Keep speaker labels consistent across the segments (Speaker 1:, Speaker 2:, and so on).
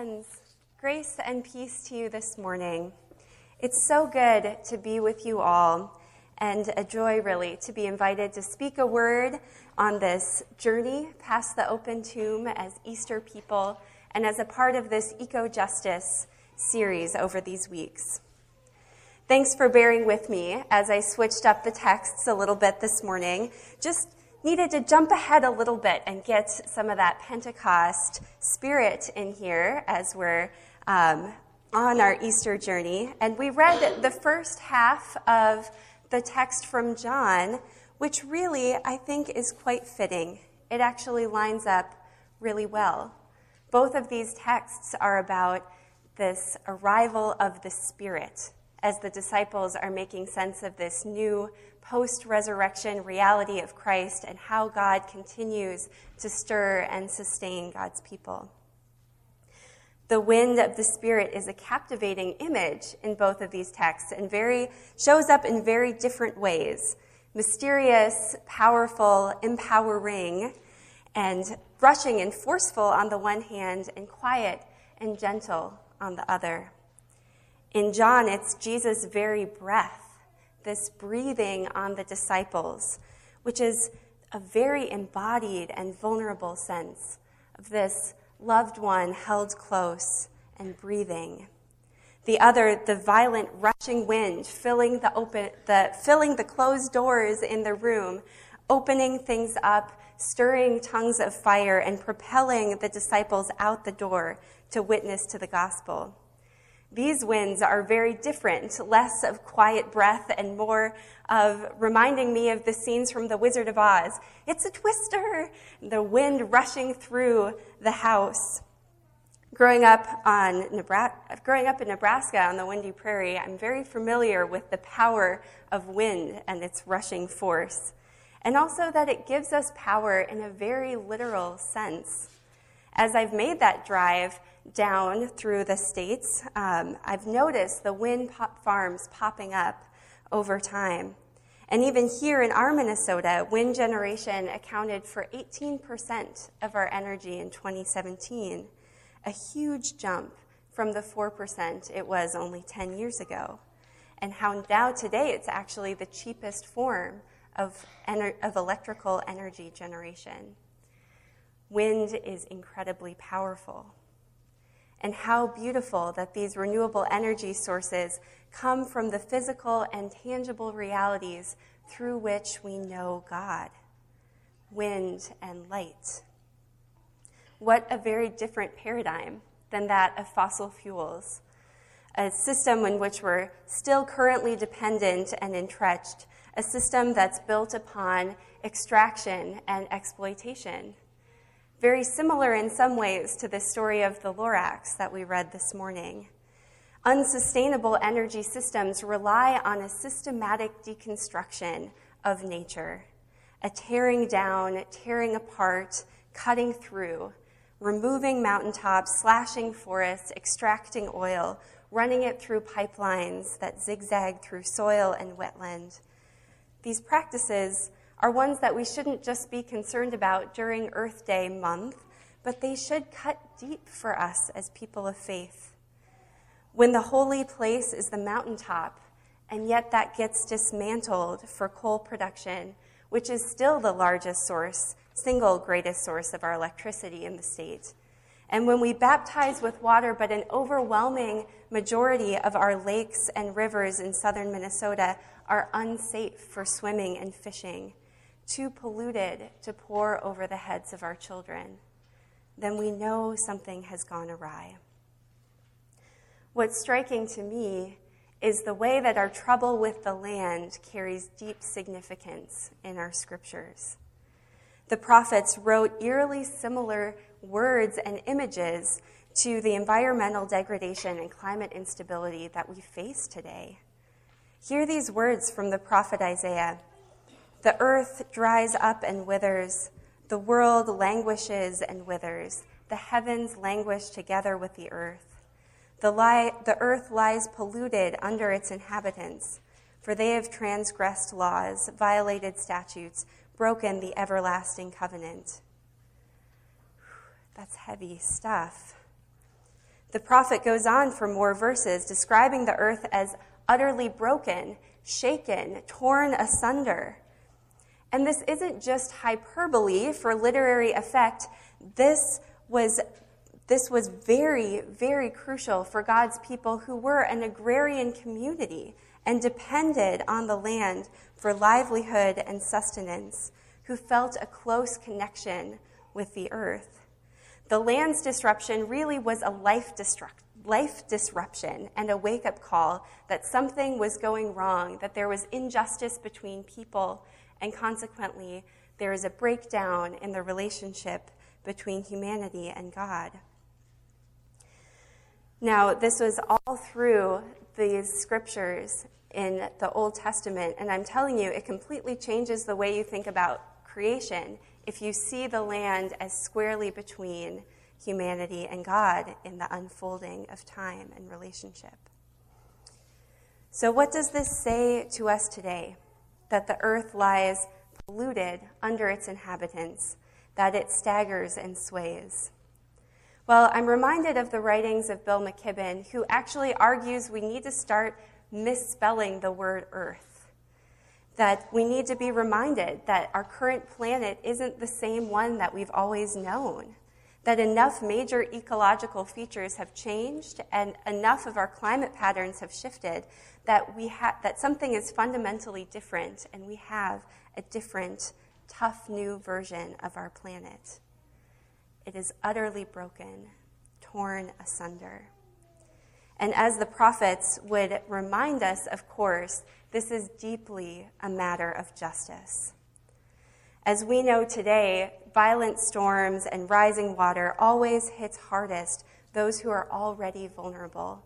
Speaker 1: Friends, grace and peace to you this morning. It's so good to be with you all, and a joy, really, to be invited to speak a word on this journey past the open tomb as Easter people and as a part of this eco justice series over these weeks. Thanks for bearing with me as I switched up the texts a little bit this morning. Just needed to jump ahead a little bit and get some of that Pentecost spirit in here as we're um, on our Easter journey. And we read the first half of the text from John, which really I think is quite fitting. It actually lines up really well. Both of these texts are about this arrival of the Spirit as the disciples are making sense of this new post resurrection reality of Christ and how God continues to stir and sustain God's people. The wind of the Spirit is a captivating image in both of these texts and very, shows up in very different ways mysterious, powerful, empowering, and rushing and forceful on the one hand, and quiet and gentle on the other. In John, it's Jesus' very breath this breathing on the disciples, which is a very embodied and vulnerable sense of this loved one held close and breathing. The other, the violent rushing wind filling the open, the, filling the closed doors in the room, opening things up, stirring tongues of fire, and propelling the disciples out the door to witness to the gospel. These winds are very different, less of quiet breath and more of reminding me of the scenes from The Wizard of Oz. It's a twister, the wind rushing through the house. Growing up, on Nebraska, growing up in Nebraska on the windy prairie, I'm very familiar with the power of wind and its rushing force, and also that it gives us power in a very literal sense. As I've made that drive, down through the states, um, I've noticed the wind pop farms popping up over time. And even here in our Minnesota, wind generation accounted for 18% of our energy in 2017, a huge jump from the 4% it was only 10 years ago. And how now today it's actually the cheapest form of, ener- of electrical energy generation. Wind is incredibly powerful and how beautiful that these renewable energy sources come from the physical and tangible realities through which we know God wind and light. What a very different paradigm than that of fossil fuels, a system in which we're still currently dependent and entrenched, a system that's built upon extraction and exploitation very similar in some ways to the story of the Lorax that we read this morning. Unsustainable energy systems rely on a systematic deconstruction of nature, a tearing down, tearing apart, cutting through, removing mountaintops, slashing forests, extracting oil, running it through pipelines that zigzag through soil and wetland. These practices are ones that we shouldn't just be concerned about during Earth Day month, but they should cut deep for us as people of faith. When the holy place is the mountaintop, and yet that gets dismantled for coal production, which is still the largest source, single greatest source of our electricity in the state. And when we baptize with water, but an overwhelming majority of our lakes and rivers in southern Minnesota are unsafe for swimming and fishing, too polluted to pour over the heads of our children, then we know something has gone awry. What's striking to me is the way that our trouble with the land carries deep significance in our scriptures. The prophets wrote eerily similar words and images to the environmental degradation and climate instability that we face today. Hear these words from the prophet Isaiah the earth dries up and withers. The world languishes and withers. The heavens languish together with the earth. The, li- the earth lies polluted under its inhabitants, for they have transgressed laws, violated statutes, broken the everlasting covenant. That's heavy stuff. The prophet goes on for more verses, describing the earth as utterly broken, shaken, torn asunder. And this isn't just hyperbole for literary effect. This was, this was very, very crucial for God's people who were an agrarian community and depended on the land for livelihood and sustenance, who felt a close connection with the earth. The land's disruption really was a life, destruct, life disruption and a wake up call that something was going wrong, that there was injustice between people, and consequently, there is a breakdown in the relationship between humanity and God. Now, this was all through these scriptures in the Old Testament, and I'm telling you, it completely changes the way you think about creation if you see the land as squarely between humanity and God in the unfolding of time and relationship. So, what does this say to us today? That the earth lies polluted under its inhabitants, that it staggers and sways. Well, I'm reminded of the writings of Bill McKibben, who actually argues we need to start misspelling the word earth. That we need to be reminded that our current planet isn't the same one that we've always known. That enough major ecological features have changed and enough of our climate patterns have shifted that, we ha- that something is fundamentally different and we have a different, tough new version of our planet. It is utterly broken, torn asunder. And as the prophets would remind us, of course, this is deeply a matter of justice. As we know today, violent storms and rising water always hits hardest those who are already vulnerable,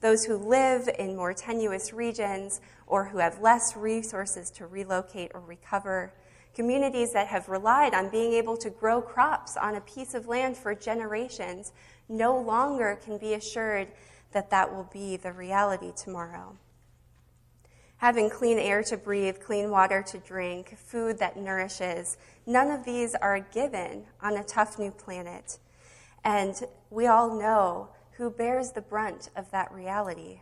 Speaker 1: those who live in more tenuous regions or who have less resources to relocate or recover, communities that have relied on being able to grow crops on a piece of land for generations no longer can be assured that that will be the reality tomorrow. Having clean air to breathe, clean water to drink, food that nourishes, none of these are a given on a tough new planet. And we all know who bears the brunt of that reality.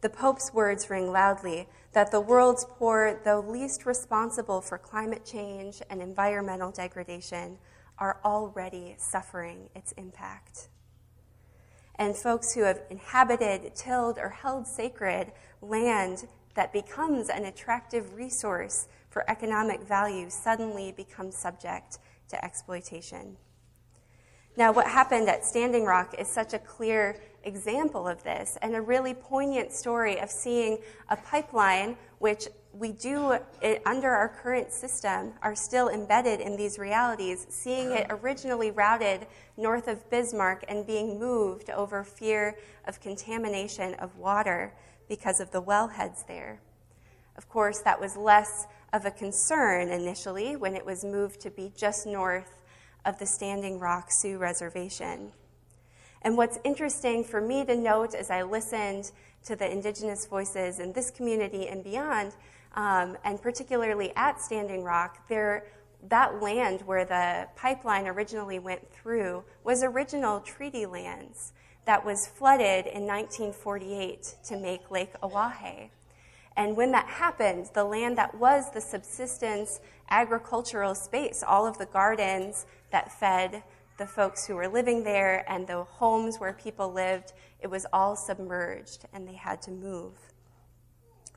Speaker 1: The Pope's words ring loudly that the world's poor, though least responsible for climate change and environmental degradation, are already suffering its impact and folks who have inhabited, tilled, or held sacred land that becomes an attractive resource for economic value suddenly become subject to exploitation. Now, what happened at Standing Rock is such a clear example of this and a really poignant story of seeing a pipeline which we do, it, under our current system, are still embedded in these realities, seeing it originally routed north of Bismarck and being moved over fear of contamination of water because of the wellheads there. Of course, that was less of a concern initially when it was moved to be just north of the Standing Rock Sioux Reservation. And what's interesting for me to note as I listened to the indigenous voices in this community and beyond um, and particularly at Standing Rock, there, that land where the pipeline originally went through was original treaty lands that was flooded in 1948 to make Lake Oahe. And when that happened, the land that was the subsistence agricultural space, all of the gardens that fed the folks who were living there and the homes where people lived, it was all submerged and they had to move.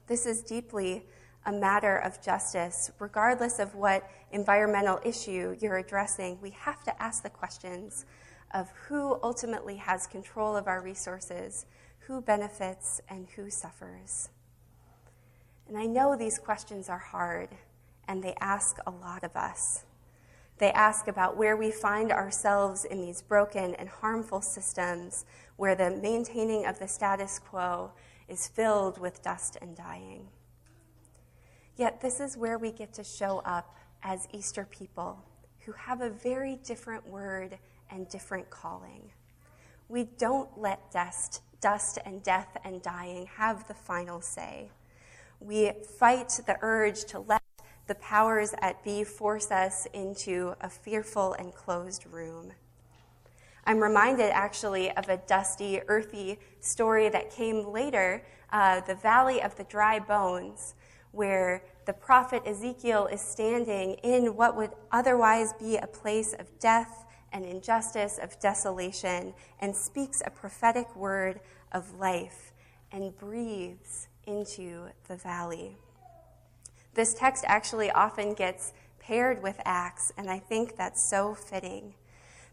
Speaker 1: This is deeply a matter of justice, regardless of what environmental issue you're addressing, we have to ask the questions of who ultimately has control of our resources, who benefits, and who suffers. And I know these questions are hard, and they ask a lot of us. They ask about where we find ourselves in these broken and harmful systems where the maintaining of the status quo is filled with dust and dying. Yet, this is where we get to show up as Easter people who have a very different word and different calling. We don't let dust, dust and death and dying have the final say. We fight the urge to let the powers at be force us into a fearful and closed room. I'm reminded actually of a dusty, earthy story that came later uh, the Valley of the Dry Bones, where the prophet Ezekiel is standing in what would otherwise be a place of death and injustice, of desolation, and speaks a prophetic word of life and breathes into the valley. This text actually often gets paired with Acts, and I think that's so fitting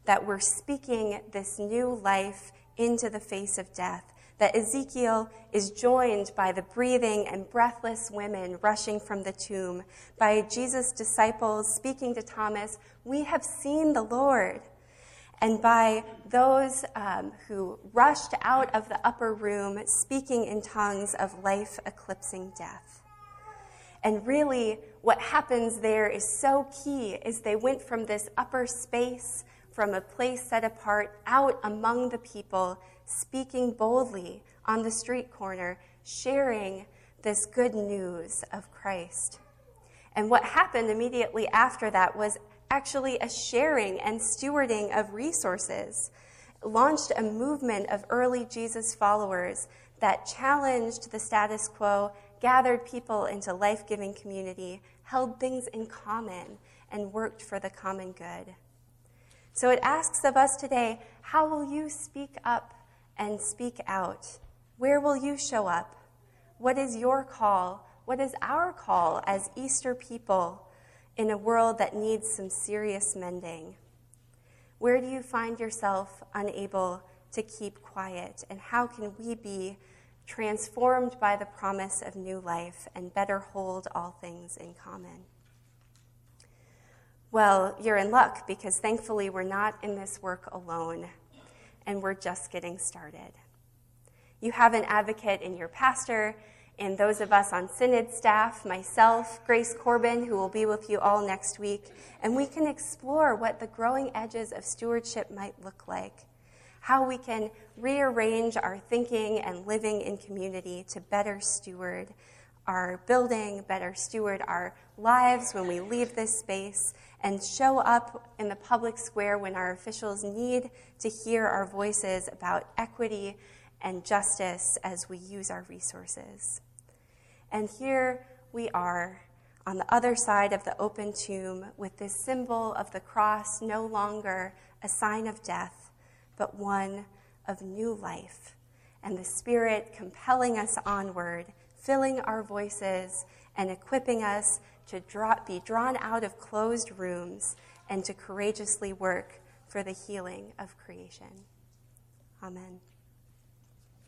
Speaker 1: that we're speaking this new life into the face of death. That Ezekiel is joined by the breathing and breathless women rushing from the tomb, by Jesus' disciples speaking to Thomas, We have seen the Lord and by those um, who rushed out of the upper room speaking in tongues of life eclipsing death. And really, what happens there is so key is they went from this upper space, from a place set apart, out among the people, speaking boldly on the street corner, sharing this good news of Christ. And what happened immediately after that was actually a sharing and stewarding of resources, launched a movement of early Jesus followers that challenged the status quo, gathered people into life giving community, held things in common, and worked for the common good. So it asks of us today how will you speak up and speak out? Where will you show up? What is your call? What is our call as Easter people? in a world that needs some serious mending? Where do you find yourself unable to keep quiet? And how can we be transformed by the promise of new life and better hold all things in common? Well, you're in luck because thankfully we're not in this work alone and we're just getting started. You have an advocate in your pastor and those of us on Synod staff, myself, Grace Corbin, who will be with you all next week, and we can explore what the growing edges of stewardship might look like, how we can rearrange our thinking and living in community to better steward our building, better steward our lives when we leave this space, and show up in the public square when our officials need to hear our voices about equity and justice as we use our resources. And here we are on the other side of the open tomb with this symbol of the cross no longer a sign of death, but one of new life. And the Spirit compelling us onward, filling our voices, and equipping us to draw, be drawn out of closed rooms and to courageously work for the healing of creation. Amen.